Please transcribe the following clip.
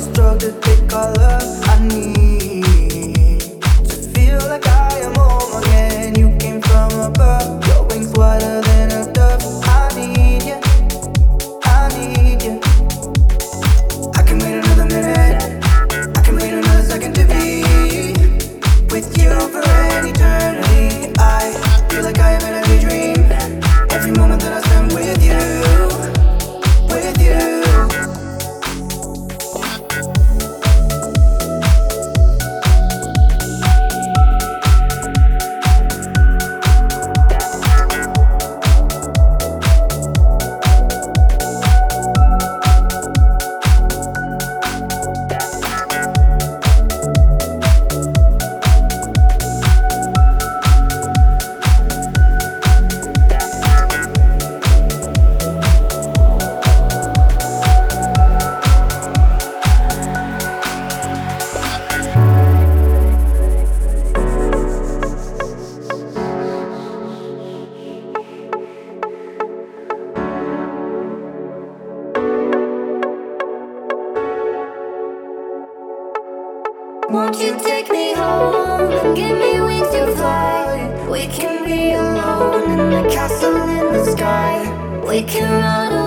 This drug that they call love, I need. Won't you take me home and give me wings to fly? We can be alone in the castle in the sky. We can run away.